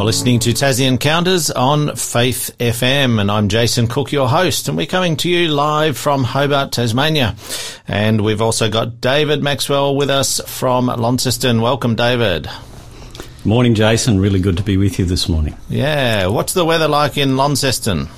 You're listening to Tassie Encounters on Faith FM, and I'm Jason Cook, your host, and we're coming to you live from Hobart, Tasmania. And we've also got David Maxwell with us from Launceston. Welcome, David. Morning, Jason. Really good to be with you this morning. Yeah. What's the weather like in Launceston?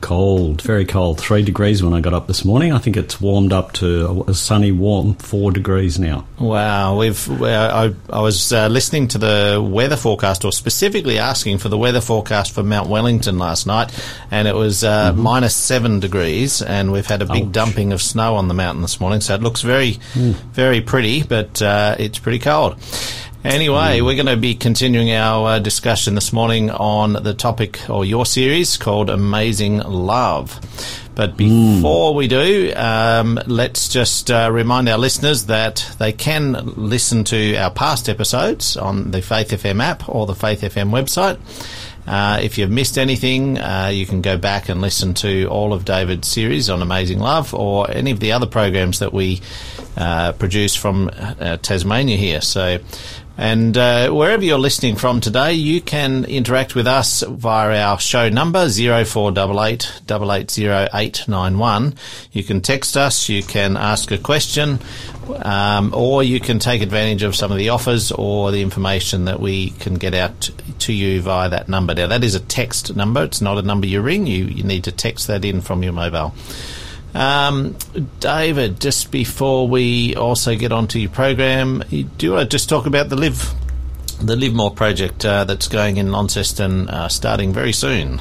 Cold, very cold. Three degrees when I got up this morning. I think it's warmed up to a sunny, warm four degrees now. Wow, we've. I, I was uh, listening to the weather forecast, or specifically asking for the weather forecast for Mount Wellington last night, and it was uh, mm-hmm. minus seven degrees, and we've had a big Ouch. dumping of snow on the mountain this morning. So it looks very, mm. very pretty, but uh, it's pretty cold. Anyway, we're going to be continuing our uh, discussion this morning on the topic or your series called Amazing Love. But mm. before mm. we do, um, let's just uh, remind our listeners that they can listen to our past episodes on the Faith FM app or the Faith FM website. Uh, if you've missed anything, uh, you can go back and listen to all of David's series on Amazing Love or any of the other programs that we uh, produce from uh, Tasmania here. So and uh, wherever you're listening from today, you can interact with us via our show number 0488 880891. You can text us, you can ask a question, um, or you can take advantage of some of the offers or the information that we can get out to you via that number. Now, that is a text number. It's not a number you ring. You, you need to text that in from your mobile. Um, David, just before we also get onto your program, do you want to just talk about the Live the Live More project uh, that's going in Launceston uh, starting very soon?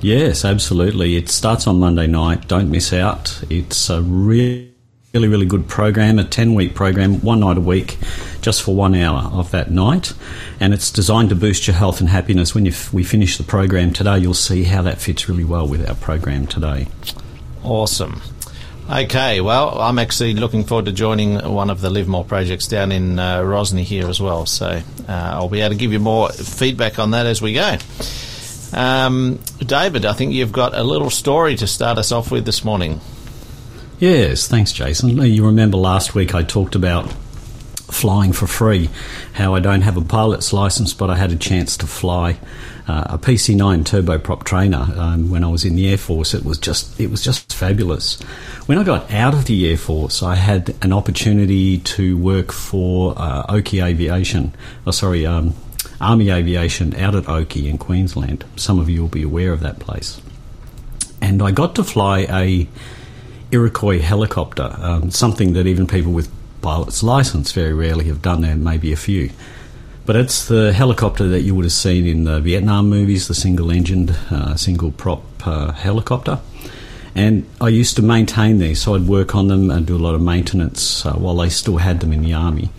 Yes, absolutely. It starts on Monday night. Don't miss out. It's a really, really, really good program, a 10 week program, one night a week, just for one hour of that night. And it's designed to boost your health and happiness. When f- we finish the program today, you'll see how that fits really well with our program today. Awesome. Okay, well, I'm actually looking forward to joining one of the Live More projects down in uh, Rosny here as well. So uh, I'll be able to give you more feedback on that as we go. Um, David, I think you've got a little story to start us off with this morning. Yes, thanks, Jason. You remember last week I talked about flying for free, how I don't have a pilot's license, but I had a chance to fly uh, a PC9 turboprop trainer um, when I was in the Air Force. It was just it was just fabulous. When I got out of the Air Force, I had an opportunity to work for uh, Oakey Aviation. Oh, sorry, um, Army Aviation out at Oakey in Queensland. Some of you will be aware of that place. And I got to fly a Iroquois helicopter, um, something that even people with pilot's license very rarely have done. There maybe a few. But it's the helicopter that you would have seen in the Vietnam movies, the single engined, uh, single prop uh, helicopter. And I used to maintain these, so I'd work on them and do a lot of maintenance uh, while they still had them in the army.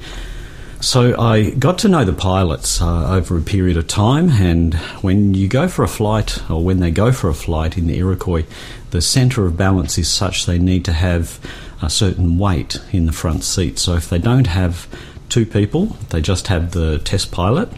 So I got to know the pilots uh, over a period of time, and when you go for a flight, or when they go for a flight in the Iroquois, the centre of balance is such they need to have a certain weight in the front seat. So if they don't have two people. They just have the test pilot.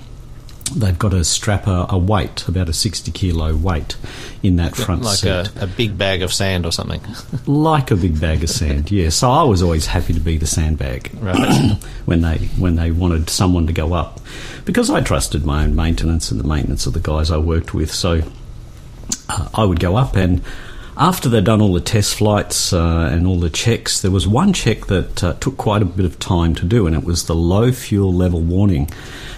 They've got to strap a, a weight, about a 60 kilo weight, in that front like seat. Like a, a, big bag of sand or something. like a big bag of sand, yeah. So I was always happy to be the sandbag right. when they when they wanted someone to go up, because I trusted my own maintenance and the maintenance of the guys I worked with. So uh, I would go up and after they'd done all the test flights uh, and all the checks, there was one check that uh, took quite a bit of time to do, and it was the low fuel level warning.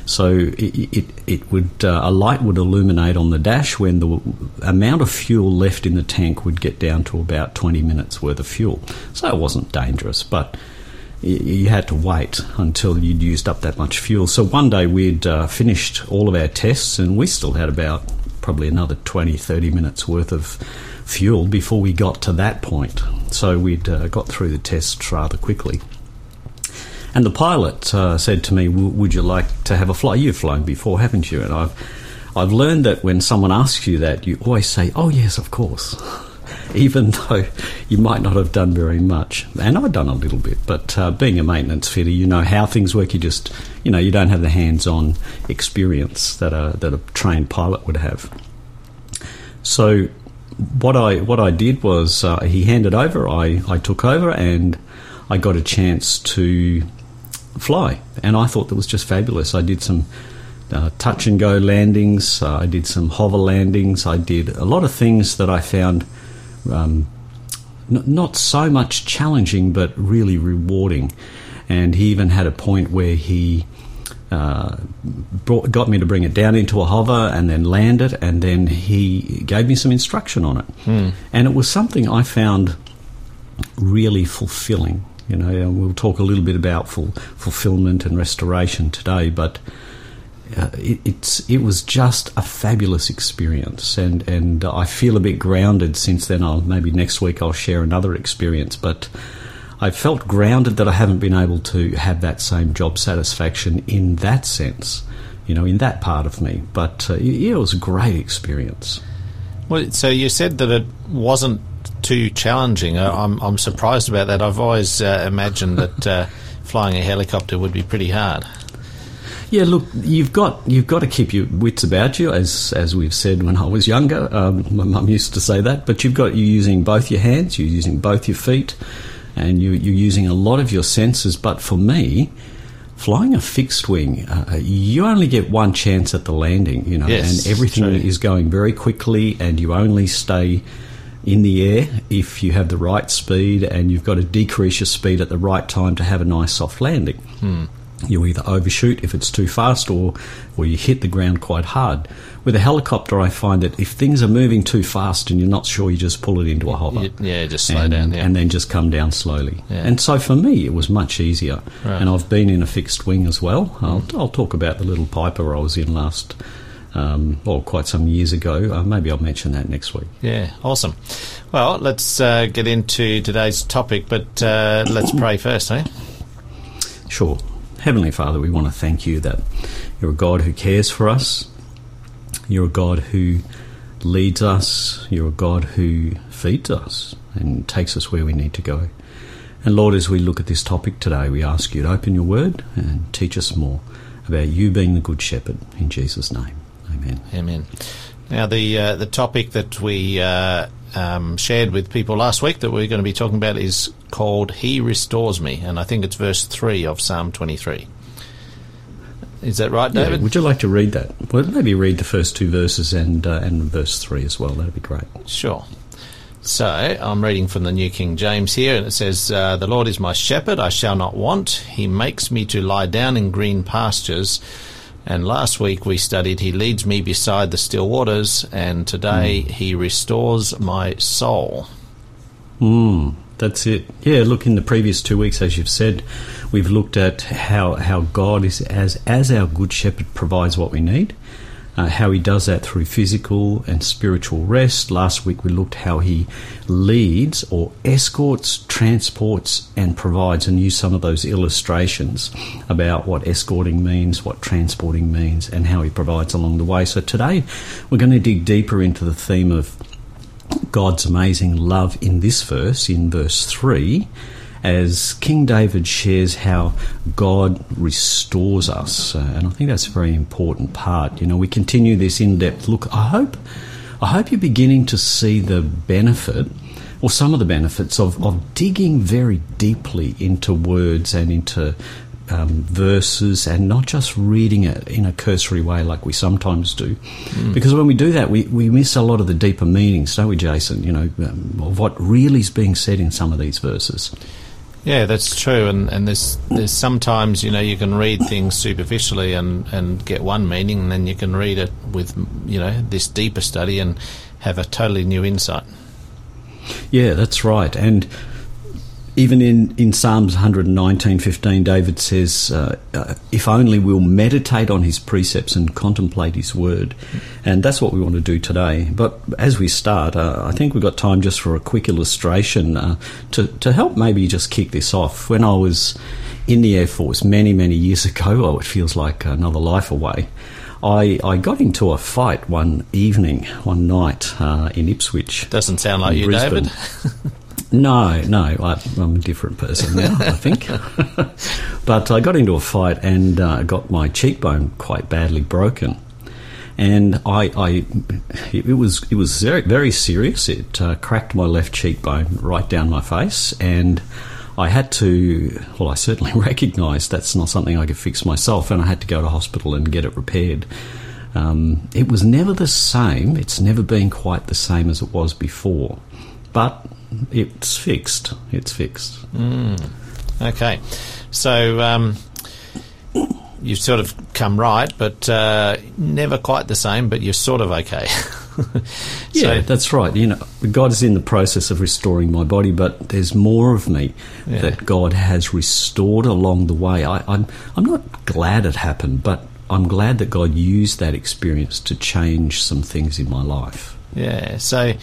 So it, it, it would uh, a light would illuminate on the dash when the amount of fuel left in the tank would get down to about 20 minutes worth of fuel. So it wasn't dangerous, but you had to wait until you'd used up that much fuel. So one day we'd uh, finished all of our tests, and we still had about probably another 20, 30 minutes worth of fuel before we got to that point. So we'd uh, got through the tests rather quickly. And the pilot uh, said to me, "Would you like to have a flight? You've flown before, haven't you?" And I've I've learned that when someone asks you that, you always say, "Oh yes, of course," even though you might not have done very much. And I've done a little bit, but uh, being a maintenance fitter, you know how things work. You just you know you don't have the hands-on experience that a that a trained pilot would have. So what I what I did was uh, he handed over. I I took over and I got a chance to fly, and I thought that was just fabulous. I did some uh, touch and go landings. Uh, I did some hover landings. I did a lot of things that I found um, n- not so much challenging, but really rewarding. And he even had a point where he uh, brought, got me to bring it down into a hover and then land it, and then he gave me some instruction on it. Mm. And it was something I found really fulfilling. You know, we'll talk a little bit about full, fulfillment and restoration today, but uh, it, it's it was just a fabulous experience, and and I feel a bit grounded since then. I'll maybe next week I'll share another experience, but. I felt grounded that I haven't been able to have that same job satisfaction in that sense, you know, in that part of me. But uh, yeah, it was a great experience. Well, so you said that it wasn't too challenging. I'm, I'm surprised about that. I've always uh, imagined that uh, flying a helicopter would be pretty hard. Yeah, look, you've got you've got to keep your wits about you, as as we've said when I was younger. Um, my mum used to say that, but you've got you using both your hands, you're using both your feet, and you, you're using a lot of your senses. But for me, flying a fixed wing, uh, you only get one chance at the landing, you know, yes, and everything true. is going very quickly, and you only stay in the air if you have the right speed, and you've got to decrease your speed at the right time to have a nice soft landing. Hmm. You either overshoot if it's too fast, or or you hit the ground quite hard. With a helicopter, I find that if things are moving too fast and you're not sure, you just pull it into a hover. Yeah, just slow and, down. Yeah. and then just come down slowly. Yeah. And so for me, it was much easier. Right. And I've been in a fixed wing as well. I'll, I'll talk about the little Piper I was in last, um, well, quite some years ago. Uh, maybe I'll mention that next week. Yeah, awesome. Well, let's uh, get into today's topic, but uh, let's pray first, eh? Sure. Heavenly Father, we want to thank you that you're a God who cares for us. You're a God who leads us. You're a God who feeds us and takes us where we need to go. And Lord, as we look at this topic today, we ask you to open your word and teach us more about you being the good shepherd. In Jesus' name. Amen. Amen. Now, the uh, the topic that we uh, um, shared with people last week that we're going to be talking about is called "He Restores Me," and I think it's verse three of Psalm twenty-three. Is that right, Yeah, David? would you like to read that? Well, maybe read the first two verses and uh, and verse three as well. That'd be great. Sure. So I'm reading from the New King James here, and it says, uh, "The Lord is my shepherd; I shall not want. He makes me to lie down in green pastures." And last week we studied, "He leads me beside the still waters," and today He restores my soul. Mm, that's it. Yeah, look, in the previous two weeks, as you've said, we've looked at how, how God is, as, as our good shepherd, provides what we need, uh, how he does that through physical and spiritual rest. Last week, we looked how he leads or escorts, transports, and provides, and used some of those illustrations about what escorting means, what transporting means, and how he provides along the way. So today, we're going to dig deeper into the theme of God's amazing love in this verse, in verse 3, as King David shares how God restores us. Uh, and I think that's a very important part. You know, we continue this in depth look. I hope, I hope you're beginning to see the benefit. Or some of the benefits of, of digging very deeply into words and into um, verses and not just reading it in a cursory way like we sometimes do. Because when we do that, we, we miss a lot of the deeper meanings, don't we, Jason? You know, um, of what really is being said in some of these verses. Yeah, that's true. And, and there's there's sometimes you know you can read things superficially and, and get one meaning, and then you can read it with you know this deeper study and have a totally new insight. Yeah, that's right. And even in, in Psalms 119.15, David says, uh, uh, if only we'll meditate on his precepts and contemplate his word. And that's what we want to do today. But as we start, uh, I think we've got time just for a quick illustration uh, to, to help maybe just kick this off. When I was in the Air Force many, many years ago, oh, it feels like another life away, I, I got into a fight one evening, one night uh, in Ipswich. Doesn't sound like you, Brisbane. David. No, no, I, I'm a different person now, I think. but I got into a fight and uh, got my cheekbone quite badly broken. And I, I, it was it was very very serious. It uh, cracked my left cheekbone right down my face, and I had to, well, I certainly recognised that's not something I could fix myself, and I had to go to hospital and get it repaired. Um, it was never the same. It's never been quite the same as it was before, but it's fixed. It's fixed. Mm. Okay, so um, you've sort of come right, but uh, never quite the same. But you're sort of okay. yeah, so, that's right. You know, God is in the process of restoring my body, but there's more of me yeah. that God has restored along the way. I, I'm I'm not glad it happened, but I'm glad that God used that experience to change some things in my life. Yeah. So.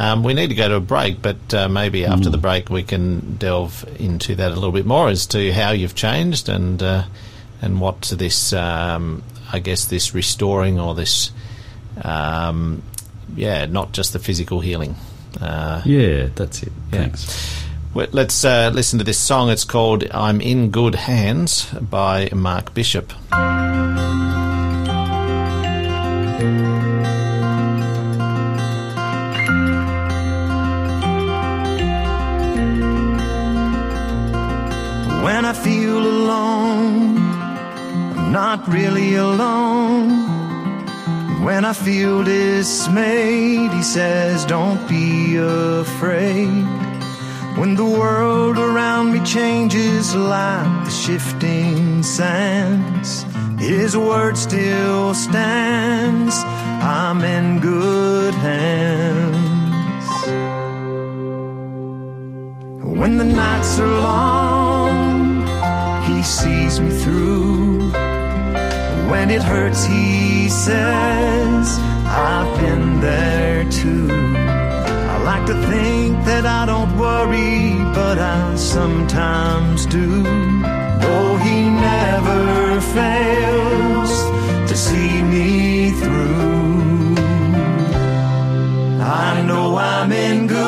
Um, we need to go to a break, but uh, maybe after mm. the break we can delve into that a little bit more as to how you've changed and uh, and what this, um, I guess, this restoring or this um, yeah, not just the physical healing. Uh, yeah, that's it. Yeah. Thanks. Well, let's uh, listen to this song. It's called I'm in Good Hands by Mark Bishop. Not really alone. When I feel dismayed, he says, Don't be afraid. When the world around me changes like the shifting sands, his word still stands. I'm in good hands. When the nights are long, he sees me through. When it hurts, he says, I've been there too. I like to think that I don't worry, but I sometimes do. Though he never fails to see me through. I know I'm in good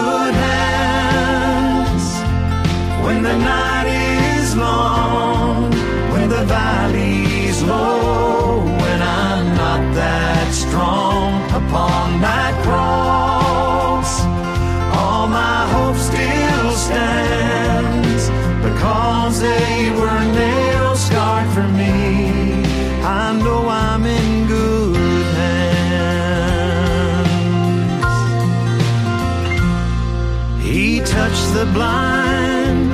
blind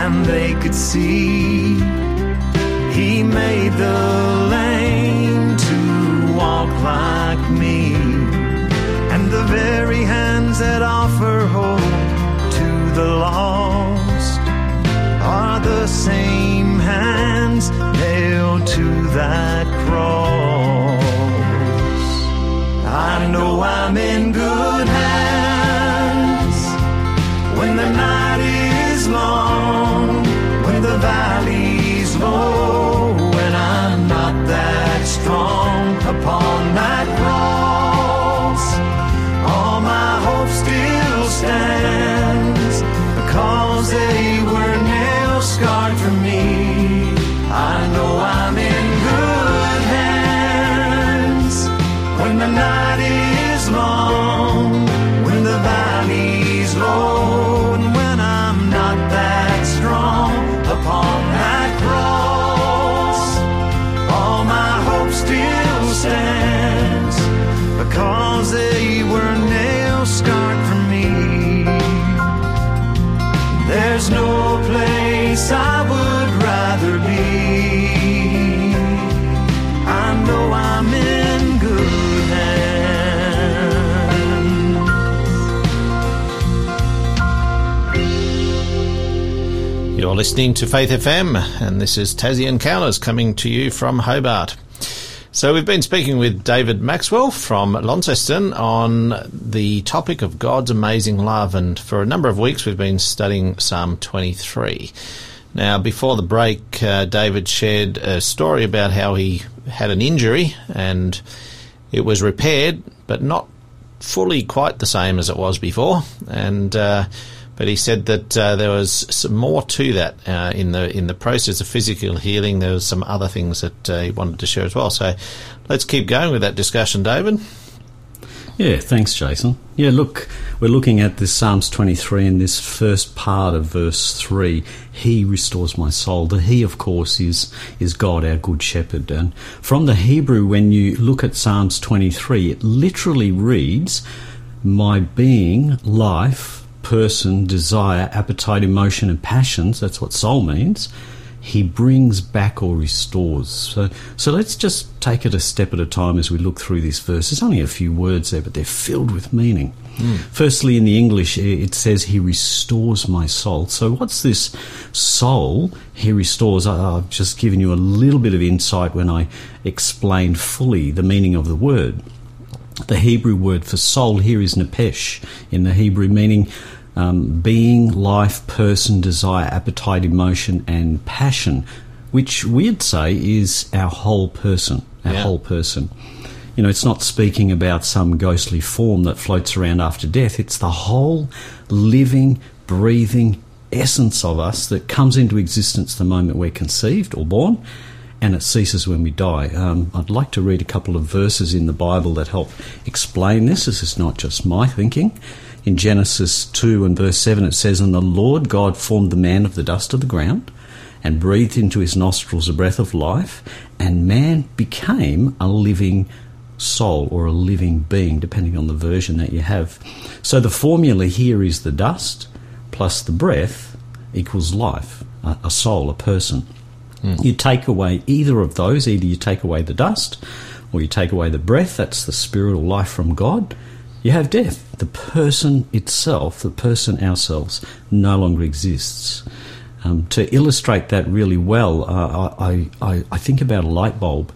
and they could see. He made the You're listening to Faith FM, and this is Tassie Encounters coming to you from Hobart. So we've been speaking with David Maxwell from Launceston on the topic of God's amazing love, and for a number of weeks we've been studying Psalm 23. Now, before the break, uh, David shared a story about how he had an injury and it was repaired, but not fully quite the same as it was before, and uh, but he said that uh, there was some more to that uh, in the in the process of physical healing. There was some other things that uh, he wanted to share as well. So let's keep going with that discussion, David. Yeah, thanks, Jason. Yeah, look, we're looking at this Psalms 23 in this first part of verse 3. He restores my soul. The He, of course, is, is God, our good shepherd. And from the Hebrew, when you look at Psalms 23, it literally reads, My being, life, person, desire, appetite, emotion, and passions, that's what soul means, he brings back or restores. So, so let's just take it a step at a time as we look through this verse. There's only a few words there, but they're filled with meaning. Mm. Firstly, in the English, it says, He restores my soul. So, what's this soul He restores? I've just given you a little bit of insight when I explained fully the meaning of the word. The Hebrew word for soul here is nephesh in the Hebrew, meaning um, being, life, person, desire, appetite, emotion, and passion, which we'd say is our whole person, our yeah. whole person. You know, it's not speaking about some ghostly form that floats around after death. It's the whole living, breathing essence of us that comes into existence the moment we're conceived or born, and it ceases when we die. Um, I'd like to read a couple of verses in the Bible that help explain this. This is not just my thinking. In Genesis 2 and verse 7, it says, And the Lord God formed the man of the dust of the ground and breathed into his nostrils a breath of life, and man became a living soul or a living being, depending on the version that you have. So the formula here is the dust plus the breath equals life, a, a soul, a person. Mm. You take away either of those, either you take away the dust or you take away the breath, that's the spirit or life from God, you have death. The person itself, the person ourselves, no longer exists. Um, to illustrate that really well, uh, I, I, I, think about a light bulb.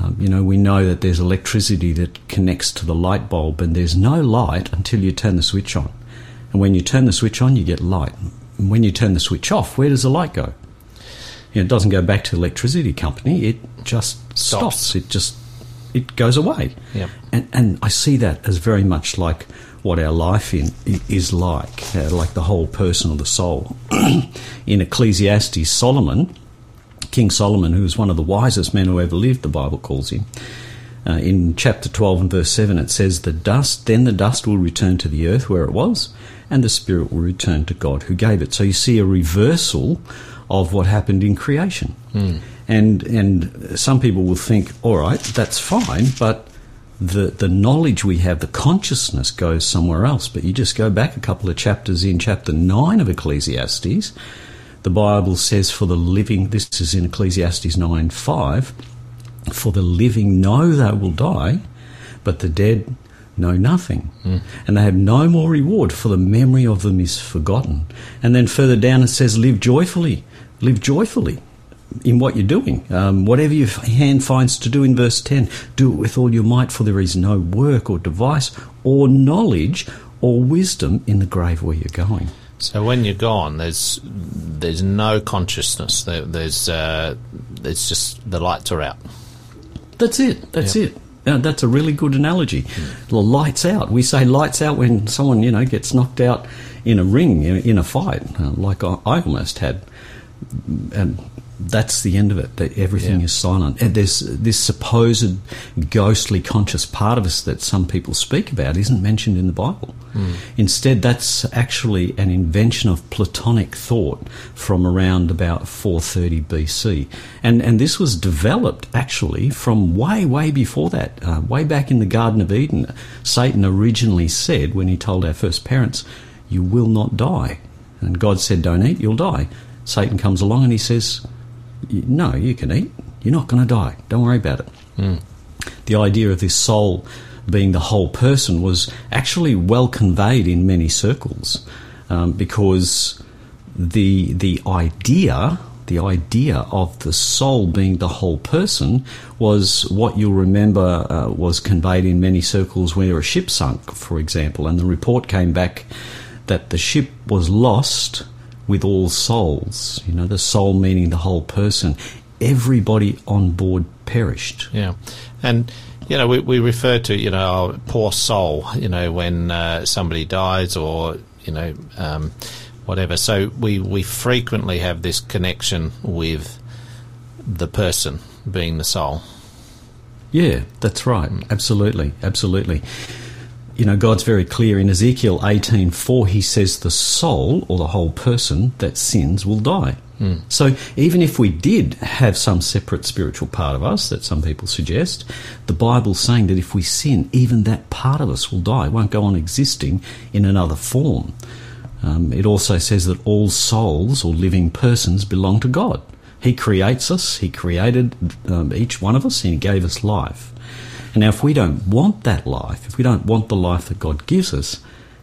Um, you know, we know that there's electricity that connects to the light bulb, and there's no light until you turn the switch on. And when you turn the switch on, you get light. And when you turn the switch off, where does the light go? You know, it doesn't go back to the electricity company, it just stops. stops. It just it goes away. And, and I see that as very much like what our life in is like, uh, like the whole person of the soul. in Ecclesiastes, Solomon, King Solomon, who was one of the wisest men who ever lived, the Bible calls him. Uh, in chapter 12 and verse 7, it says, The dust, then the dust will return to the earth where it was, and the spirit will return to God who gave it. So you see a reversal of what happened in creation. Mm. And and some people will think, all right, that's fine, but the the knowledge we have, the consciousness goes somewhere else. But you just go back a couple of chapters in chapter nine of Ecclesiastes, the Bible says, "For the living," this is in Ecclesiastes nine five, "For the living know they will die, but the dead." know nothing. Mm. And they have no more reward, for the memory of them is forgotten. And then further down it says, Live joyfully. Live joyfully in what you're doing. Um, whatever your hand finds to do in verse 10, do it with all your might, for there is no work or device or knowledge or wisdom in the grave where you're going. So when you're gone, there's there's no consciousness. There, there's uh, it's just the lights are out. That's it. That's it. Uh, that's a really good analogy. Mm. The lights out. We say lights out when someone you know gets knocked out in a ring in, in a fight, uh, like I, I almost had. And that's the end of it. That everything yeah. is silent. And there's this supposed ghostly conscious part of us that some people speak about isn't mentioned in the Bible. Mm. Instead, that's actually an invention of Platonic thought from around about 430 BC, and and this was developed actually from way way before that, uh, way back in the Garden of Eden. Satan originally said when he told our first parents, "You will not die," and God said, "Don't eat, you'll die." Satan comes along and he says no, you can eat. You're not going to die. Don't worry about it. Mm. The idea of this soul being the whole person was actually well conveyed in many circles um, because the the idea the idea of the soul being the whole person was what you'll remember uh, was conveyed in many circles where a ship sunk, for example, and the report came back that the ship was lost with all souls. You know, the soul meaning the whole person. Everybody on board perished. Yeah. And, you know, we, we refer to, you know, our poor soul, you know, when uh, somebody dies or, you know, um, whatever. So we, we frequently have this connection with the person being the soul. Yeah, that's right. Absolutely. Absolutely. You know, God's very clear in Ezekiel 18:4. He says the soul or the whole person that sins will die. Mm. So even if we did have some separate spiritual part of us that some people suggest, the Bible's saying that if we sin, even that part of us will die. It won't go on existing in another form. Um, it also says that all souls or living persons belong to God. He creates us. He created um, each one of us, and He gave us life. And now, if we don't want that life, if we don't want the life that God gives us,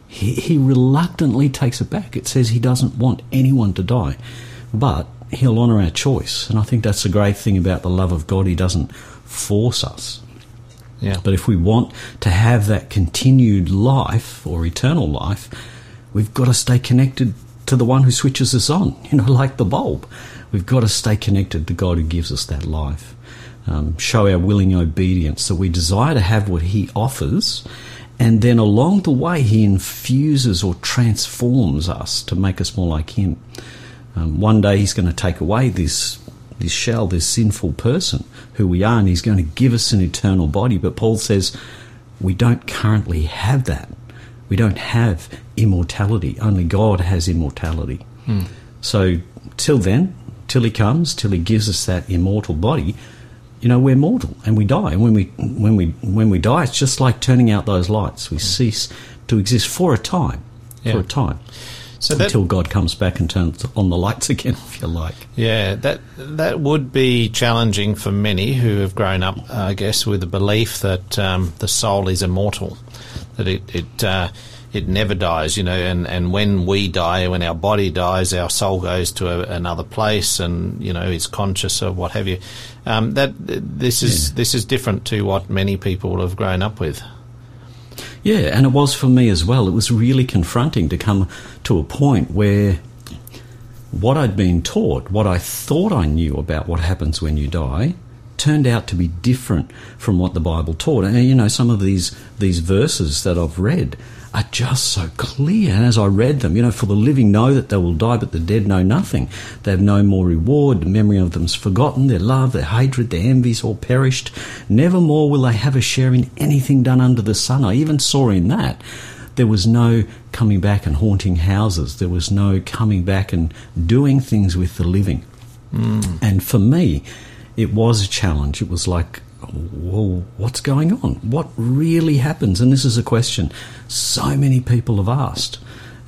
he, he reluctantly takes it back. It says He doesn't want anyone to die, but He'll honour our choice. And I think that's the great thing about the love of God. He doesn't force us. Yeah. But if we want to have that continued life or eternal life, we've got to stay connected to the one who switches us on, you know, like the bulb. We've got to stay connected to God who gives us that life um, show our willing obedience, that we desire to have what He offers, and then along the way He infuses or transforms us to make us more like Him. Um, one day He's going to take away this this shell, this sinful person who we are, and He's going to give us an eternal body. But Paul says we don't currently have that. We don't have immortality. Only God has immortality. Hmm. So till then, till He comes, till He gives us that immortal body, you know, we're mortal and we die. And when we when we when we die, it's just like turning out those lights. We cease to exist for a time, yeah. for a time. So until that, God comes back and turns on the lights again, if you like. Yeah, that that would be challenging for many who have grown up, I guess, with the belief that um, the soul is immortal, that it it uh, it never dies, you know, and, and when we die, when our body dies, our soul goes to a, another place and, you know, is conscious of what have you. Um, that this is yeah. this is different to what many people have grown up with. Yeah, and it was for me as well. It was really confronting to come to a point where what I'd been taught, what I thought I knew about what happens when you die, turned out to be different from what the Bible taught. And you know, some of these these verses that I've read are just so clear. And as I read them, you know, for the living know that they will die, but the dead know nothing. They have no more reward. The memory of them is forgotten. Their love, their hatred, their envies all perished. Never more will they have a share in anything done under the sun. I even saw in that there was no coming back and haunting houses. There was no coming back and doing things with the living. Mm. And for me, it was a challenge. It was like, well, what's going on? What really happens? And this is a question so many people have asked,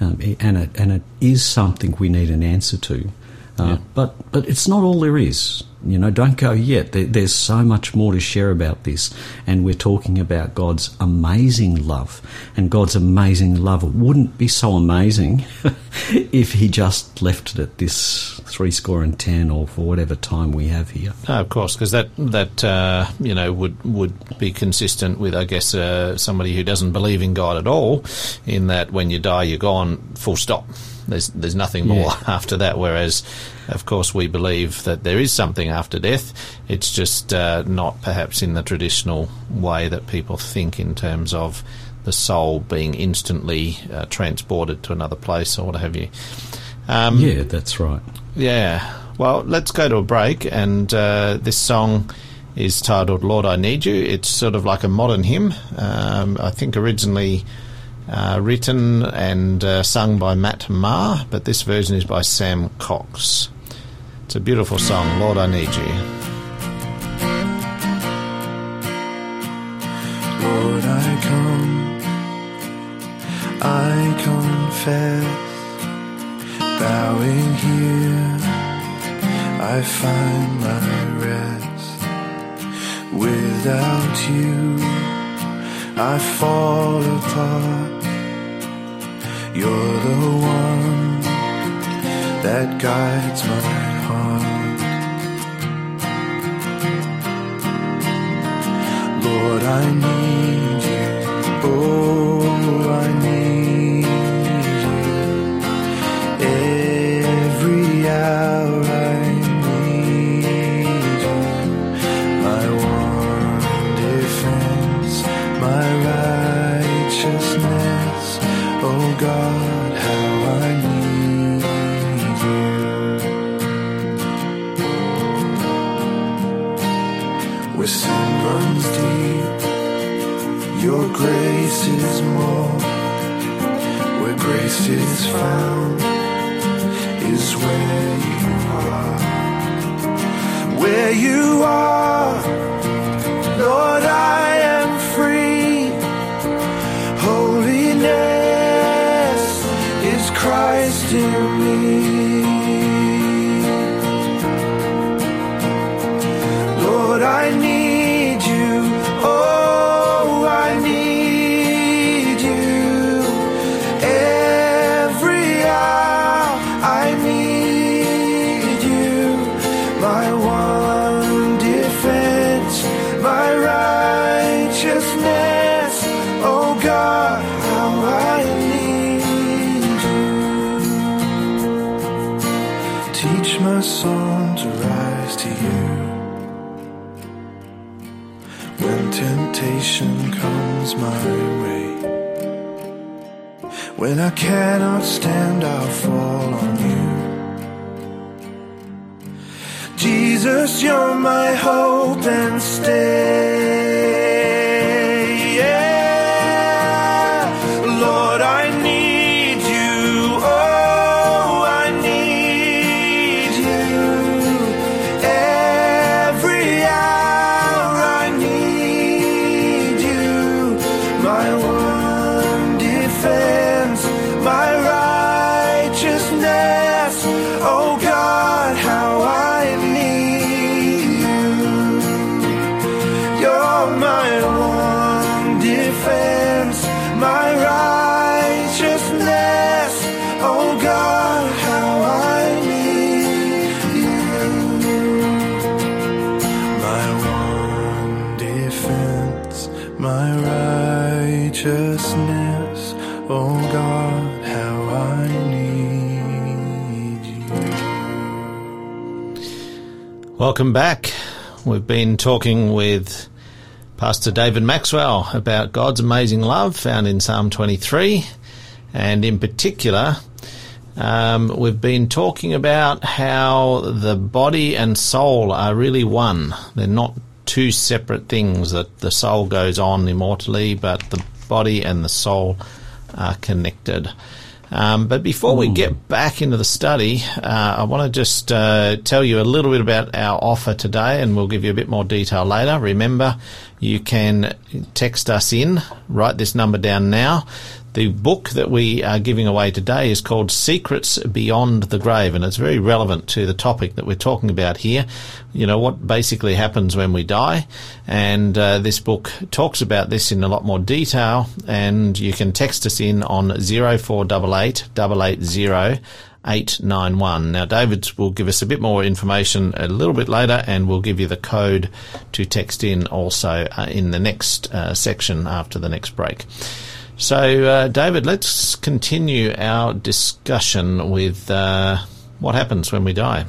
um, and it and it is something we need an answer to. Uh, yeah. But but it's not all there is. You know, don't go yet. There, there's so much more to share about this, and we're talking about God's amazing love, and God's amazing love wouldn't be so amazing if He just left it at this three score and ten, or for whatever time we have here. of course, because that that uh, you know would would be consistent with, I guess, uh, somebody who doesn't believe in God at all. In that, when you die, you're gone. Full stop. There's there's nothing more yeah. after that. Whereas, of course, we believe that there is something after death. It's just uh, not perhaps in the traditional way that people think in terms of the soul being instantly uh, transported to another place or what have you. Um, yeah, that's right. Yeah. Well, let's go to a break, and uh, this song is titled "Lord, I Need You." It's sort of like a modern hymn. Um, I think originally uh, written and uh, sung by Matt Maher, but this version is by Sam Cox. It's a beautiful song, Lord, I Need You. Lord, I come, I confess, bowing here, I find my rest. Without you, I fall apart. You're the one that guides my heart. Lord, I need you. Oh, Sin runs deep Your grace is more. Where grace is found is where you are. Where you are, Lord, I am free. Holiness is Christ in me. When I cannot stand, I'll fall on you. Jesus, you're my hope and stay. Welcome back. We've been talking with Pastor David Maxwell about God's amazing love found in Psalm 23, and in particular, um, we've been talking about how the body and soul are really one. They're not two separate things, that the soul goes on immortally, but the body and the soul are connected. Um, but before we get back into the study, uh, I want to just uh, tell you a little bit about our offer today, and we'll give you a bit more detail later. Remember, you can text us in, write this number down now. The book that we are giving away today is called Secrets Beyond the Grave, and it's very relevant to the topic that we're talking about here. You know, what basically happens when we die, and uh, this book talks about this in a lot more detail, and you can text us in on 0488 880 891. Now, David will give us a bit more information a little bit later, and we'll give you the code to text in also uh, in the next uh, section after the next break. So, uh, David, let's continue our discussion with uh, what happens when we die.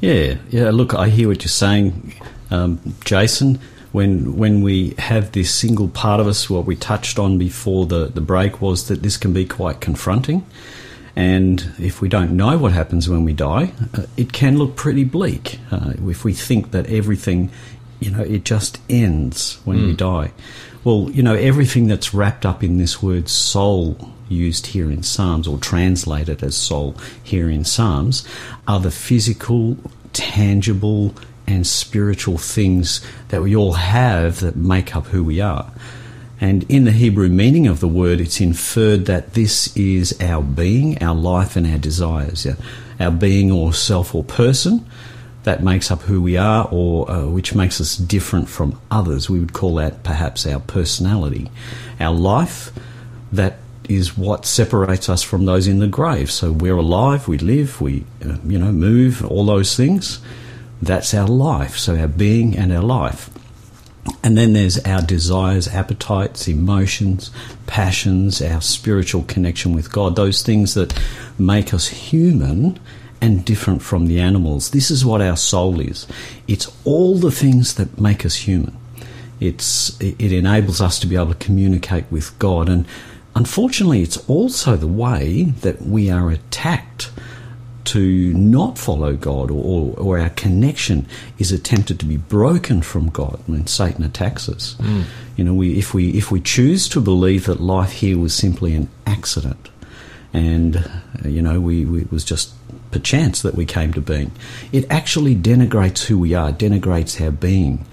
Yeah, yeah. Look, I hear what you're saying, um, Jason. When when we have this single part of us, what we touched on before the the break was that this can be quite confronting, and if we don't know what happens when we die, uh, it can look pretty bleak. Uh, if we think that everything, you know, it just ends when we die. Well, you know, everything that's wrapped up in this word soul used here in Psalms or translated as soul here in Psalms are the physical, tangible, and spiritual things that we all have that make up who we are. And in the Hebrew meaning of the word, it's inferred that this is our being, our life, and our desires. Our being or self or person that makes up who we are or uh, which makes us different from others. We would call that perhaps our personality. Our life, that is what separates us from those in the grave. So we're alive, we live, we, uh, you know, move, all those things. That's our life. So our being and our life. And then there's our desires, appetites, emotions, passions, our spiritual connection with God, those things that make us human and different from the animals. This is what our soul is. It's all the things that make us human. It's, it enables us to be able to communicate with God. And unfortunately, it's also the way that we are attacked to not follow God or, or, our connection is attempted to be broken from God when Satan attacks us. Mm. You know, we, if, we, if we choose to believe that life here was simply an accident and, uh, you know, we, we, it was just perchance that we came to being, it actually denigrates who we are, denigrates our being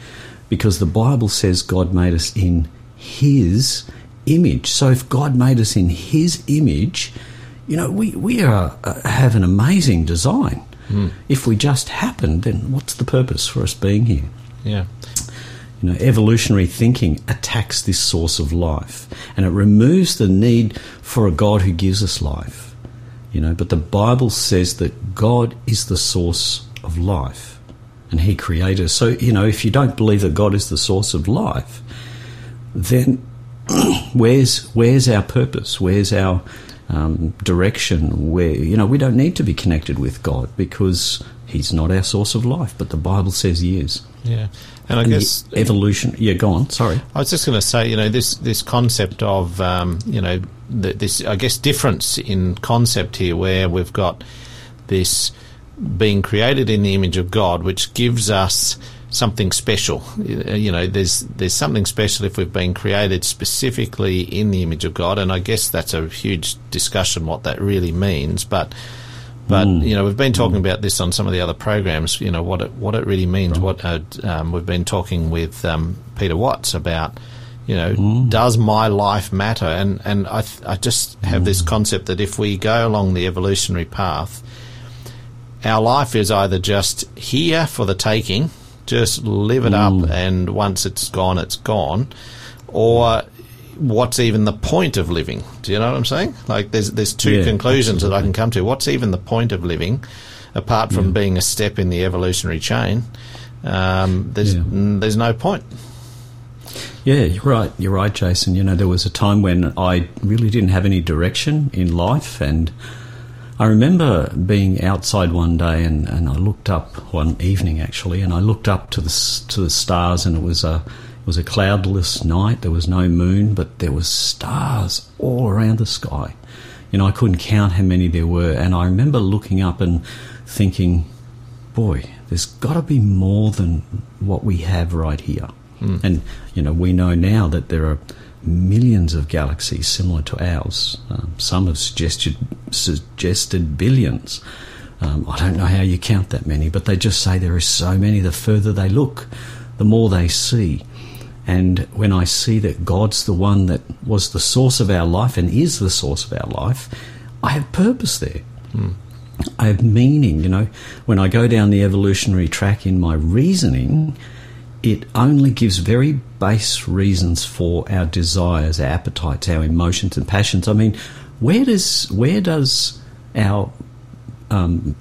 because the Bible says God made us in His image. So if God made us in His image, you know, we, we are, uh, have an amazing design. Mm. If we just happened, then what's the purpose for us being here? Yeah. You know, evolutionary thinking attacks this source of life and it removes the need for a God who gives us life. You know, but the Bible says that God is the source of life and He created us. So, you know, if you don't believe that God is the source of life, then where's where's our purpose? Where's our um, direction? Where you know we don't need to be connected with God because He's not our source of life, but the Bible says He is. Yeah, and I and guess evolution. Yeah, go on. Sorry, I was just going to say, you know, this this concept of um, you know the, this I guess difference in concept here, where we've got this being created in the image of God, which gives us something special. You know, there's there's something special if we've been created specifically in the image of God, and I guess that's a huge discussion what that really means. But but mm. you know, we've been talking mm. about this on some of the other programs. You know what it what it really means. Right. What uh, um, we've been talking with um, Peter Watts about. You know, mm. does my life matter? And and I th- I just have this mm. concept that if we go along the evolutionary path, our life is either just here for the taking, just live it mm. up, and once it's gone, it's gone. Or what's even the point of living? Do you know what I'm saying? Like, there's there's two yeah, conclusions absolutely. that I can come to. What's even the point of living, apart from yeah. being a step in the evolutionary chain? Um, there's yeah. n- there's no point. Yeah, you're right. You're right, Jason. You know, there was a time when I really didn't have any direction in life, and I remember being outside one day and, and I looked up one evening actually, and I looked up to the to the stars, and it was a it was a cloudless night. There was no moon, but there was stars all around the sky. You know, I couldn't count how many there were, and I remember looking up and thinking, "Boy, there's got to be more than what we have right here." Mm. And you know, we know now that there are millions of galaxies similar to ours. Um, some have suggested suggested billions. Um, I don't know how you count that many, but they just say there are so many. The further they look, the more they see. And when I see that God's the one that was the source of our life and is the source of our life, I have purpose there. Mm. I have meaning. You know, when I go down the evolutionary track in my reasoning it only gives very base reasons for our desires, our appetites, our emotions and passions. I mean, where does where does our um,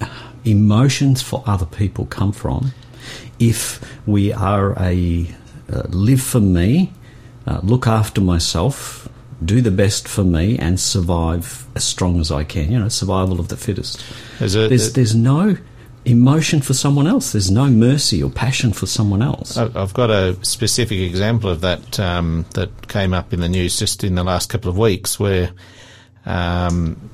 emotions for other people come from? If we are a uh, live for me, uh, look after myself, do the best for me, and survive as strong as I can. You know, survival of the fittest. It, there's, there's no emotion for someone else. There's no mercy or passion for someone else. I've got a specific example of that um, that came up in the news just in the last couple of weeks, where um,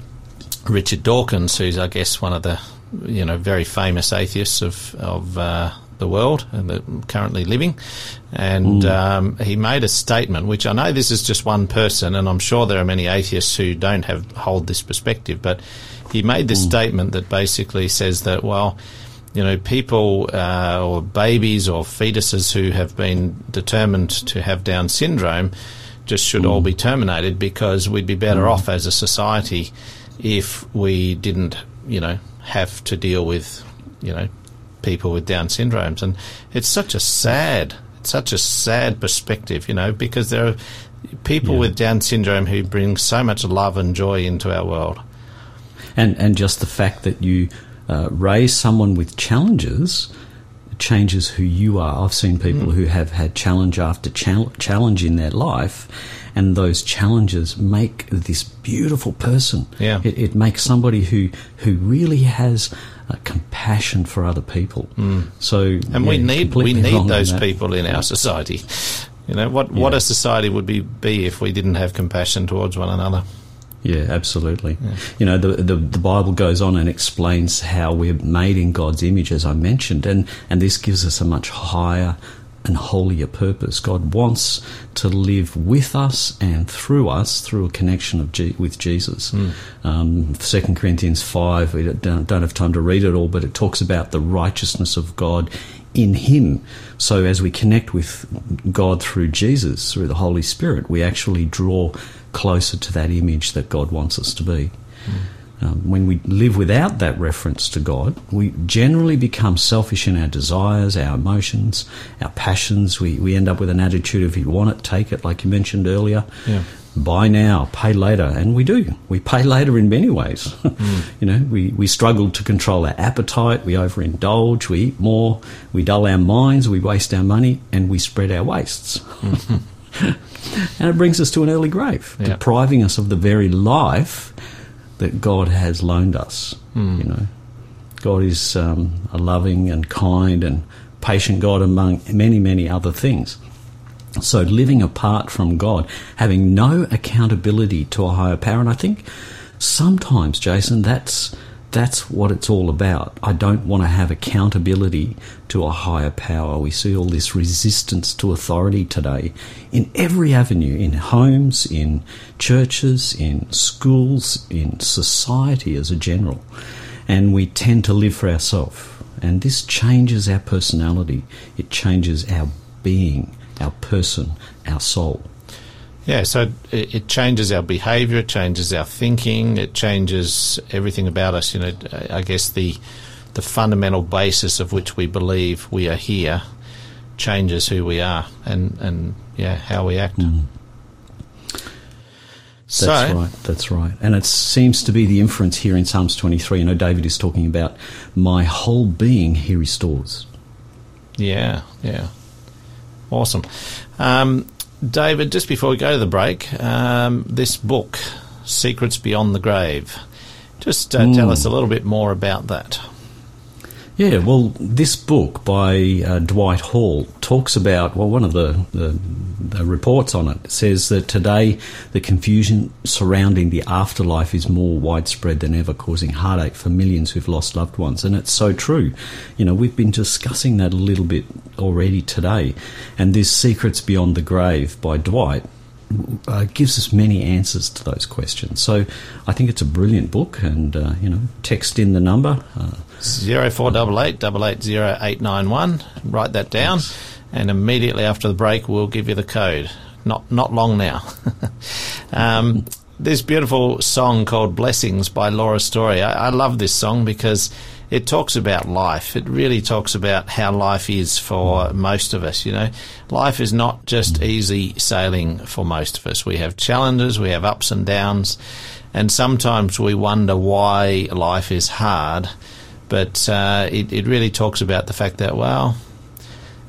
Richard Dawkins, who's I guess one of the you know very famous atheists of of uh, the world and uh, currently living, and um, he made a statement, which I know this is just one person, and I'm sure there are many atheists who don't have hold this perspective, but he made this mm. statement that basically says that, well, you know, people uh, or babies or fetuses who have been determined to have Down syndrome just should all be terminated because we'd be better mm. off as a society if we didn't, you know, have to deal with, you know, people with Down syndromes. And it's such a sad, it's such a sad perspective, you know, because there are people yeah. with Down syndrome who bring so much love and joy into our world and and just the fact that you uh, raise someone with challenges changes who you are. I've seen people mm. who have had challenge after challenge in their life, and those challenges make this beautiful person. Yeah, it, it makes somebody who who really has. Uh, compassion for other people. Mm. So, and yeah, we need we need those people in our society. You know what? Yeah. What a society would be be if we didn't have compassion towards one another. Yeah, absolutely. Yeah. You know, the, the, the Bible goes on and explains how we're made in God's image, as I mentioned, and and this gives us a much higher and holier purpose. God wants to live with us and through us through a connection of G- with Jesus. Mm. Um, 2 Corinthians 5, we don't, don't have time to read it all, but it talks about the righteousness of God in Him. So as we connect with God through Jesus, through the Holy Spirit, we actually draw closer to that image that God wants us to be. Mm. Um, when we live without that reference to God, we generally become selfish in our desires, our emotions, our passions. We, we end up with an attitude of, if you want it, take it, like you mentioned earlier. Yeah. Buy now, pay later. And we do. We pay later in many ways. Mm. you know, we, we struggle to control our appetite, we overindulge, we eat more, we dull our minds, we waste our money, and we spread our wastes. Mm-hmm. and it brings us to an early grave, yeah. depriving us of the very life that God has loaned us. Mm. You know, God is um, a loving and kind and patient God among many, many other things. So living apart from God, having no accountability to a higher power, and I think sometimes, Jason, that's that's what it's all about. I don't want to have accountability to a higher power. We see all this resistance to authority today in every avenue in homes, in churches, in schools, in society as a general. And we tend to live for ourselves. And this changes our personality, it changes our being, our person, our soul. Yeah, so it, it changes our behaviour, it changes our thinking, it changes everything about us. You know, I guess the the fundamental basis of which we believe we are here changes who we are and and yeah how we act. Mm. So, that's right. That's right. And it seems to be the inference here in Psalms 23. You know, David is talking about my whole being he restores. Yeah, yeah. Awesome. Um, David, just before we go to the break, um, this book, Secrets Beyond the Grave, just uh, mm. tell us a little bit more about that. Yeah, well, this book by uh, Dwight Hall talks about, well, one of the, the, the, reports on it says that today the confusion surrounding the afterlife is more widespread than ever, causing heartache for millions who've lost loved ones. And it's so true. You know, we've been discussing that a little bit already today. And this Secrets Beyond the Grave by Dwight uh, gives us many answers to those questions. So I think it's a brilliant book, and uh, you know, text in the number uh, zero four double eight double eight zero eight nine one. Write that down, and immediately after the break, we'll give you the code. Not not long now. um, this beautiful song called "Blessings" by Laura Story. I, I love this song because it talks about life. It really talks about how life is for most of us. You know, life is not just easy sailing for most of us. We have challenges, we have ups and downs, and sometimes we wonder why life is hard. But uh, it, it really talks about the fact that, well,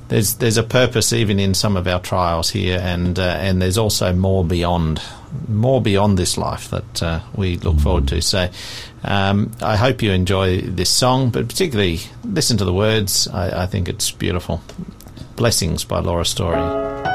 there's there's a purpose even in some of our trials here, and uh, and there's also more beyond more beyond this life that uh, we look forward to. So um, I hope you enjoy this song, but particularly listen to the words. I, I think it's beautiful. Blessings by Laura Story.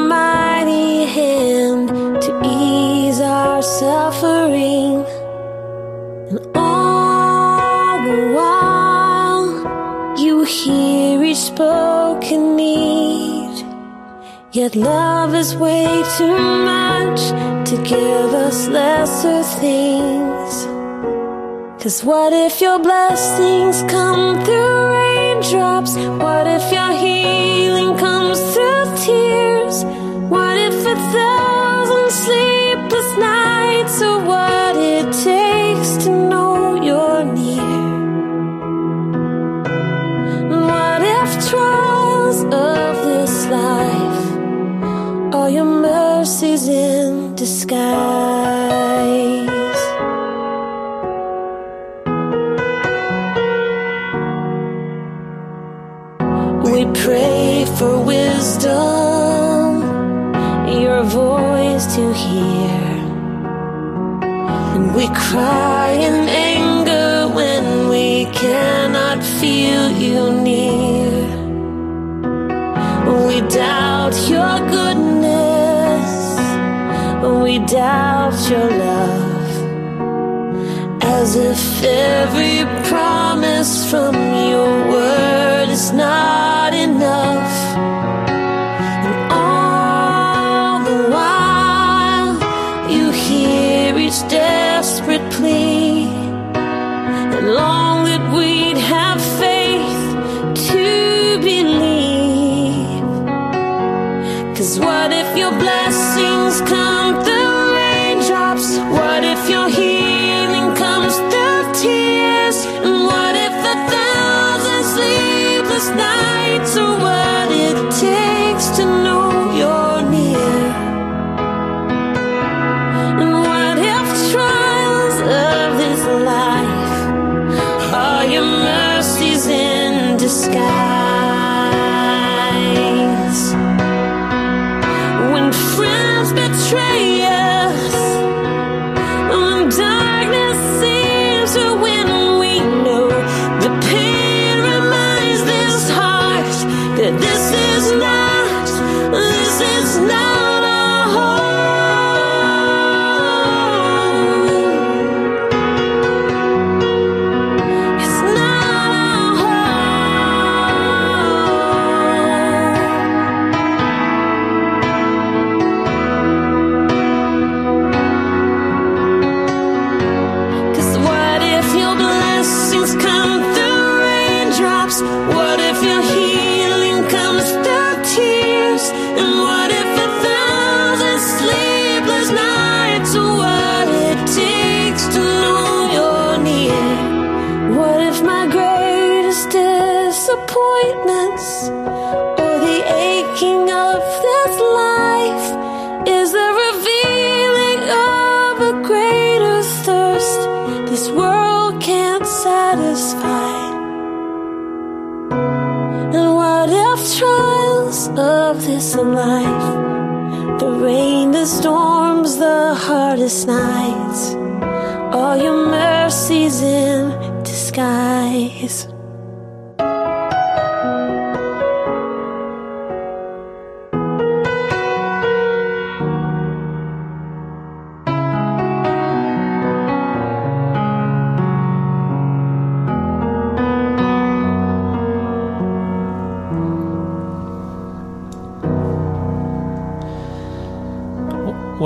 suffering. And all the while, you hear each spoken need. Yet love is way too much to give us lesser things. Cause what if your blessings come through raindrops? What if your healing comes We pray for wisdom, your voice to hear. And we cry in anger when we can. We doubt your love. As if every promise from your word is not sleepless nights the storms, the hardest nights, all your mercies in disguise?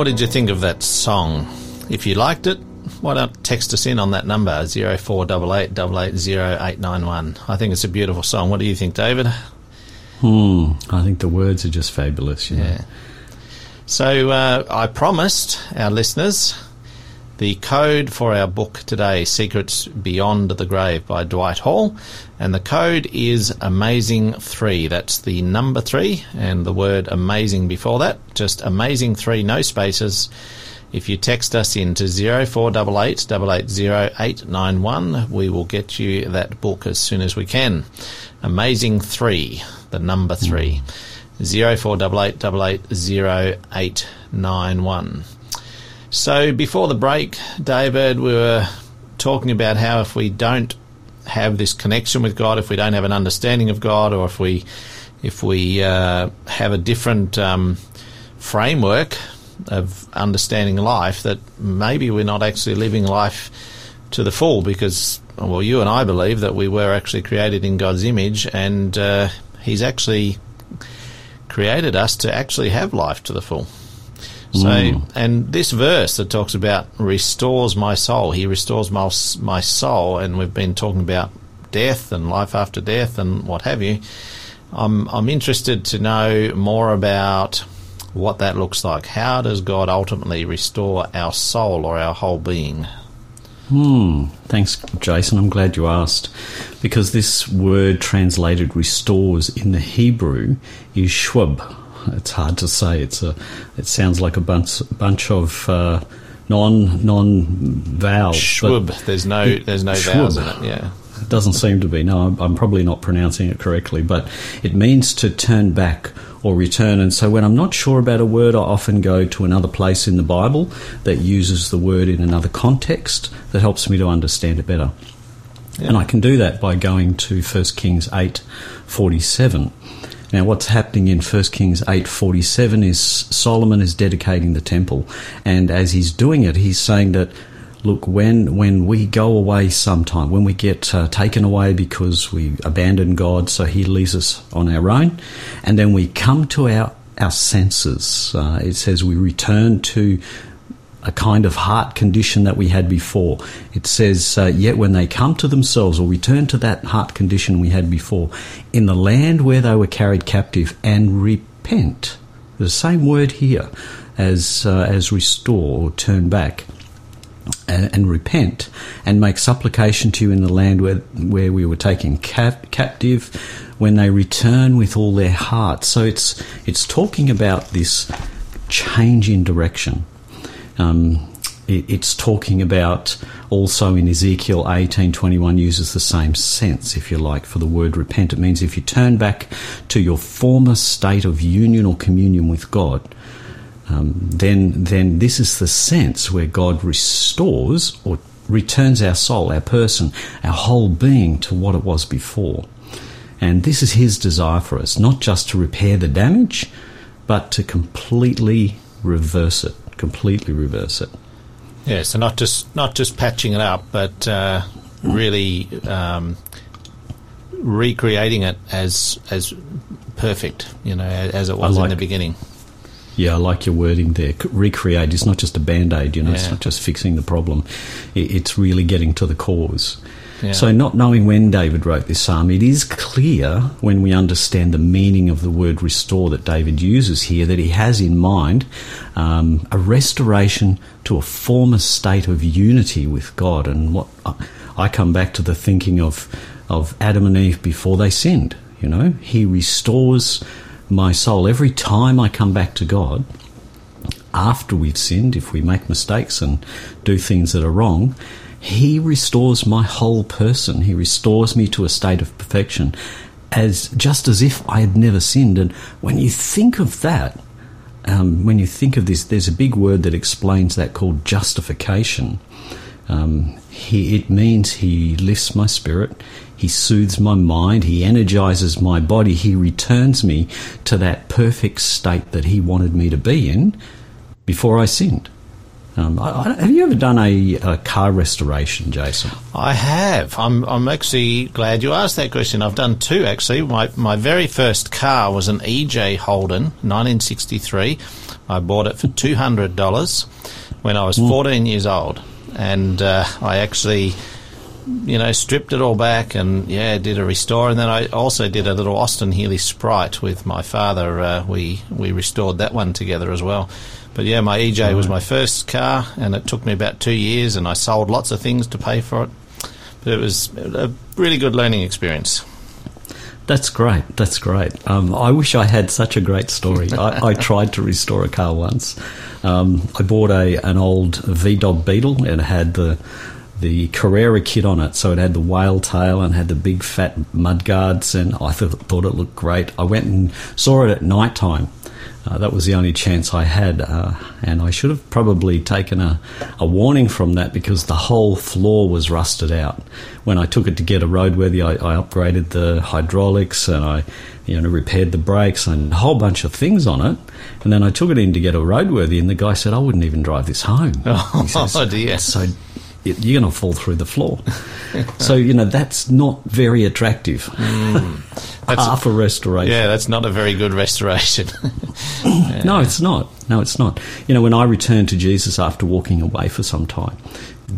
What did you think of that song? If you liked it, why don't text us in on that number, 0488 880891. I think it's a beautiful song. What do you think, David? Hmm, I think the words are just fabulous. You know. Yeah. So uh, I promised our listeners the code for our book today, Secrets Beyond the Grave by Dwight Hall. And the code is Amazing3. That's the number three and the word amazing before that. Just Amazing3, no spaces. If you text us into 0488 880891, we will get you that book as soon as we can. Amazing 3, the number 3. Hmm. 0488 880891. So before the break, David, we were talking about how if we don't have this connection with God, if we don't have an understanding of God, or if we if we uh, have a different um, framework of understanding life, that maybe we're not actually living life to the full. Because well, you and I believe that we were actually created in God's image, and uh, He's actually created us to actually have life to the full. So, and this verse that talks about restores my soul, he restores my, my soul, and we've been talking about death and life after death and what have you. I'm, I'm interested to know more about what that looks like. How does God ultimately restore our soul or our whole being? Hmm. Thanks, Jason. I'm glad you asked. Because this word translated restores in the Hebrew is shwab. It's hard to say. It's a. It sounds like a bunch bunch of uh, non non vowels. Shwab. There's no there's no vowels in it. Yeah. It doesn't seem to be. No, I'm, I'm probably not pronouncing it correctly, but it means to turn back or return. And so when I'm not sure about a word, I often go to another place in the Bible that uses the word in another context that helps me to understand it better. And I can do that by going to 1 Kings 8 47. Now, what's happening in 1 Kings 8:47 is Solomon is dedicating the temple, and as he's doing it, he's saying that, look, when when we go away sometime, when we get uh, taken away because we abandon God, so He leaves us on our own, and then we come to our our senses. Uh, it says we return to a kind of heart condition that we had before. It says, uh, Yet when they come to themselves or return to that heart condition we had before, in the land where they were carried captive, and repent. The same word here as, uh, as restore or turn back. And, repent and make supplication to you in the land where, where we were taken cap- captive when they return with all their heart. So it's, it's talking about this change in direction. Um, it, it's talking about also in Ezekiel 18:21 uses the same sense, if you like, for the word repent. It means if you turn back to your former state of union or communion with God, um, then then this is the sense where God restores or returns our soul, our person, our whole being to what it was before. And this is His desire for us, not just to repair the damage, but to completely reverse it completely reverse it. Yeah, so not just not just patching it up, but uh, really um, recreating it as as perfect, you know, as it was like, in the beginning. Yeah, I like your wording there. Recreate is not just a band aid, you know, yeah. it's not just fixing the problem. It's really getting to the cause. So, not knowing when David wrote this psalm, it is clear when we understand the meaning of the word restore that David uses here that he has in mind um, a restoration to a former state of unity with God. And what I come back to the thinking of of Adam and Eve before they sinned. You know, He restores my soul every time I come back to God. After we've sinned, if we make mistakes and do things that are wrong, he restores my whole person. He restores me to a state of perfection, as just as if I had never sinned. And when you think of that, um, when you think of this, there's a big word that explains that called justification. Um, he, it means he lifts my spirit, he soothes my mind, he energizes my body, he returns me to that perfect state that he wanted me to be in before I sinned. Um, I, I, have you ever done a, a, car restoration, Jason? I have. I'm, I'm actually glad you asked that question. I've done two actually. My, my very first car was an EJ Holden, 1963. I bought it for $200 when I was mm. 14 years old. And uh, I actually, you know, stripped it all back and, yeah, did a restore. And then I also did a little Austin Healey Sprite with my father. Uh, we, we restored that one together as well. But yeah, my EJ right. was my first car, and it took me about two years, and I sold lots of things to pay for it. But it was a really good learning experience. That's great. That's great. Um, I wish I had such a great story. I, I tried to restore a car once. Um, I bought a an old V Dub Beetle and had the the Carrera kit on it, so it had the whale tail and had the big fat mud guards, and I th- thought it looked great. I went and saw it at night time, uh, that was the only chance I had, uh, and I should have probably taken a, a warning from that because the whole floor was rusted out. When I took it to get a roadworthy, I, I upgraded the hydraulics and I, you know, repaired the brakes and a whole bunch of things on it. And then I took it in to get a roadworthy, and the guy said, "I wouldn't even drive this home." Oh, says, oh dear! So you're going to fall through the floor. so you know that's not very attractive. Mm, that's Half a, restoration. Yeah, that's not a very good restoration. yeah. No, it's not. No, it's not. You know, when I returned to Jesus after walking away for some time,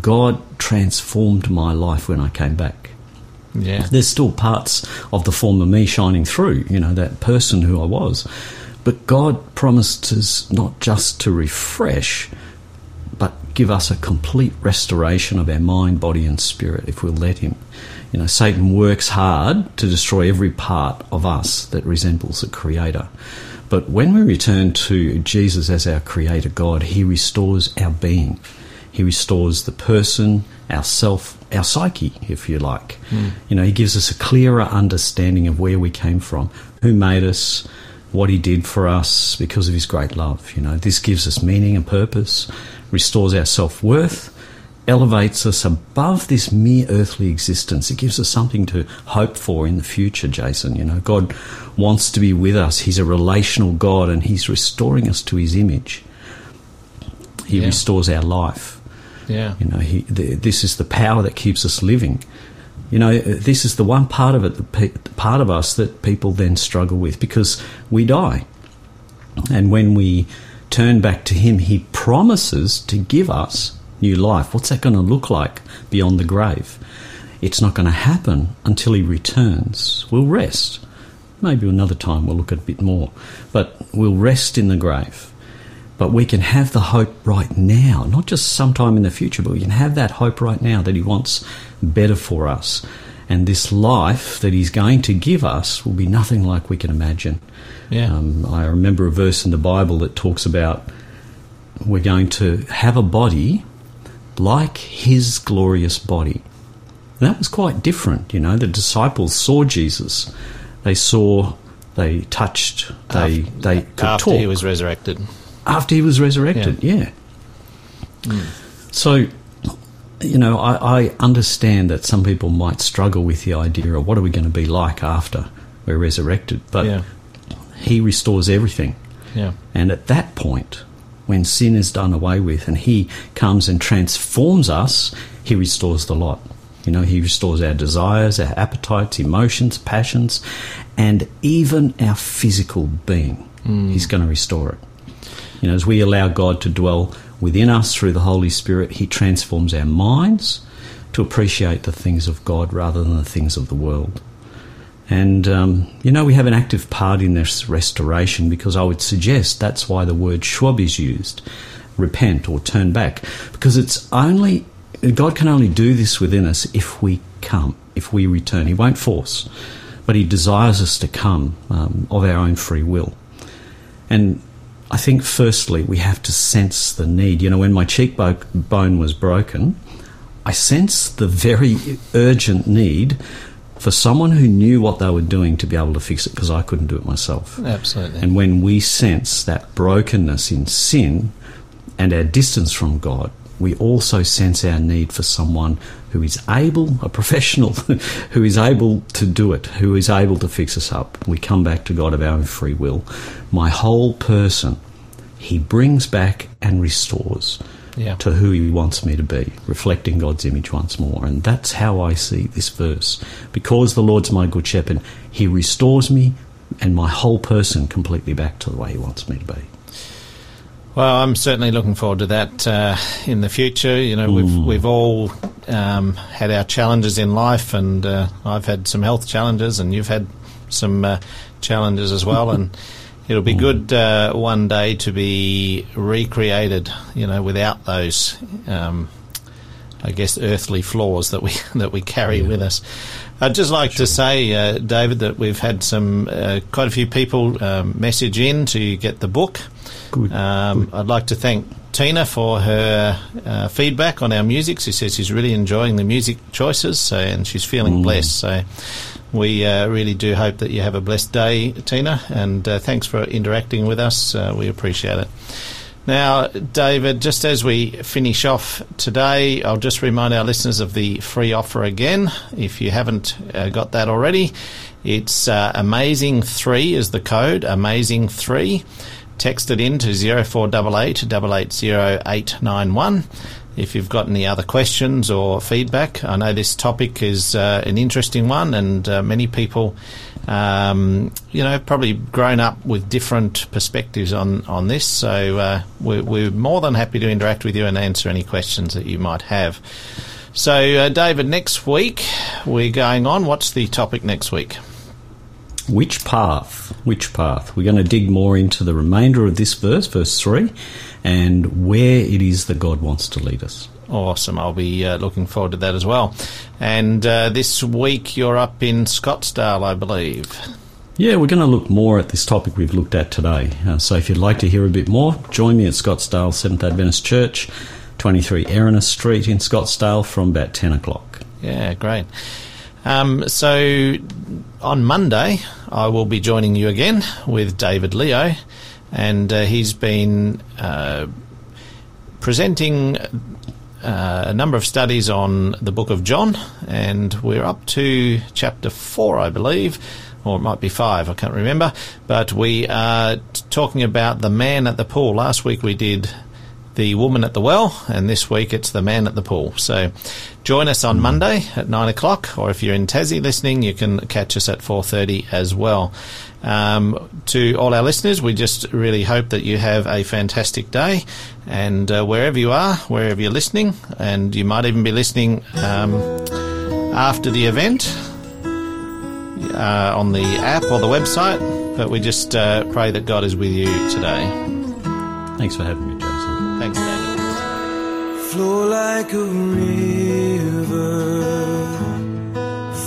God transformed my life when I came back. Yeah, there's still parts of the former me shining through. You know that person who I was, but God promised us not just to refresh but give us a complete restoration of our mind, body, and spirit if we'll let Him. You know, Satan works hard to destroy every part of us that resembles the Creator. But when we return to Jesus as our Creator God, He restores our being. He restores the person, our self, our psyche, if you like. Mm. You know, He gives us a clearer understanding of where we came from, who made us, what he did for us because of his great love. You know, this gives us meaning and purpose, restores our self worth, elevates us above this mere earthly existence. It gives us something to hope for in the future, Jason. You know, God wants to be with us. He's a relational God and He's restoring us to His image. He Yeah. restores our life. Yeah. You know, he, the, this is the power that keeps us living. You know, this is the one part of it, the pe- part of us that people then struggle with because we die. And when we turn back to Him, He promises to give us new life. What's that going to look like beyond the grave? It's not going to happen until He returns. We'll rest. Maybe another time we'll look at a bit more. But we'll rest in the grave. But we can have the hope right now, not just sometime in the future, but we can have that hope right now that He wants better for us. And this life that He's going to give us will be nothing like we can imagine. Yeah. Um, I remember a verse in the Bible that talks about we're going to have a body like His glorious body. And that was quite different, you know. The disciples saw Jesus. They saw, they touched, they, they could After talk he was resurrected. after he was resurrected. Yeah. So, you know, I, I understand that some people might struggle with the idea of what are we going to be like after we're resurrected, but Yeah. he restores everything. Yeah. And at that point, when sin is done away with and he comes and transforms us, he restores the lot. You know, he restores our desires, our appetites, emotions, passions, and even our physical being. Mm. He's going to restore it. You know, as we allow God to dwell within us through the Holy Spirit, He transforms our minds to appreciate the things of God rather than the things of the world. And, um, you know, we have an active part in this restoration because I would suggest that's why the word schwab is used repent or turn back because it's only, God can only do this within us if we come, if we return. He won't force, but He desires us to come um, of our own free will. And I think, firstly, we have to sense the need. You know, when my cheekbone was broken, I sensed the very urgent need for someone who knew what they were doing to be able to fix it because I couldn't do it myself. Absolutely. And when we sense that brokenness in sin and our distance from God, we also sense our need for someone who is able, a professional, who is able to do it, who is able to fix us up. We come back to God of our own free will. My whole person, He brings back and restores Yeah. to who He wants me to be, reflecting God's image once more. And that's how I see this verse. Because the Lord's my good shepherd, He restores me and my whole person completely back to the way He wants me to be. Well, I'm certainly looking forward to that uh, in the future. You know, we've we've all um, had our challenges in life, and uh, I've had some health challenges, and you've had some uh, challenges as well. And it'll be good uh, one day to be recreated. You know, without those, um, I guess, earthly flaws that we that we carry with us. I'd just like to say, uh, David, that we've had some uh, quite a few people um, message in to get the book. Good. Um, I'd like to thank Tina for her uh, feedback on our music. She says she's really enjoying the music choices, so, and she's feeling blessed. So we uh, really do hope that you have a blessed day, Tina, and uh, thanks for interacting with us. Uh, we appreciate it. Now, David, just as we finish off today, I'll just remind our listeners of the free offer again. If you haven't uh, got that already, it's uh, Amazing3 is the code, Amazing3. Text it in to 0488 880891 if you've got any other questions or feedback. I know this topic is uh, an interesting one, and uh, many people, um, you know, probably grown up with different perspectives on, on this. So uh, we're, we're more than happy to interact with you and answer any questions that you might have. So, uh, David, next week we're going on. What's the topic next week? Which path? Which path? We're going to dig more into the remainder of this verse, verse 3, and where it is that God wants to lead us. Awesome. I'll be uh, looking forward to that as well. And uh, this week you're up in Scottsdale, I believe. Yeah, we're going to look more at this topic we've looked at today. Uh, so if you'd like to hear a bit more, join me at Scottsdale Seventh Adventist Church, 23 Erinus Street in Scottsdale from about 10 o'clock. Yeah, great. Um, so on Monday, I will be joining you again with David Leo, and uh, he's been uh, presenting uh, a number of studies on the book of John, and we're up to chapter 4, I believe, or it might be 5, I can't remember. But we are talking about the man at the pool. Last week we did the woman at the well, and this week it's the man at the pool. So join us on Monday at 9 o'clock, or if you're in Tassie listening, you can catch us at 4.30 as well. Um, to all our listeners, we just really hope that you have a fantastic day, and uh, wherever you are, wherever you're listening, and you might even be listening um, after the event uh, on the app or the website, but we just uh, pray that God is with you today. Thanks for having me. Thanks, David. Flow like a river,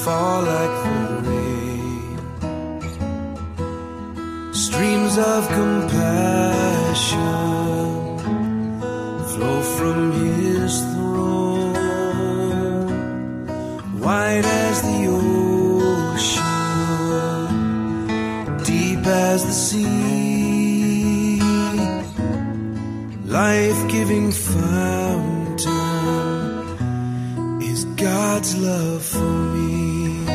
fall like the rain. Streams of compassion flow from his throne, wide as the ocean, deep as the sea life-giving fountain is God's love for me.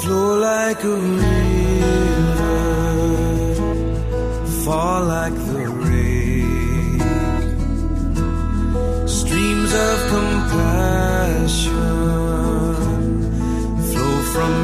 Flow like a river, fall like the rain. Streams of compassion flow from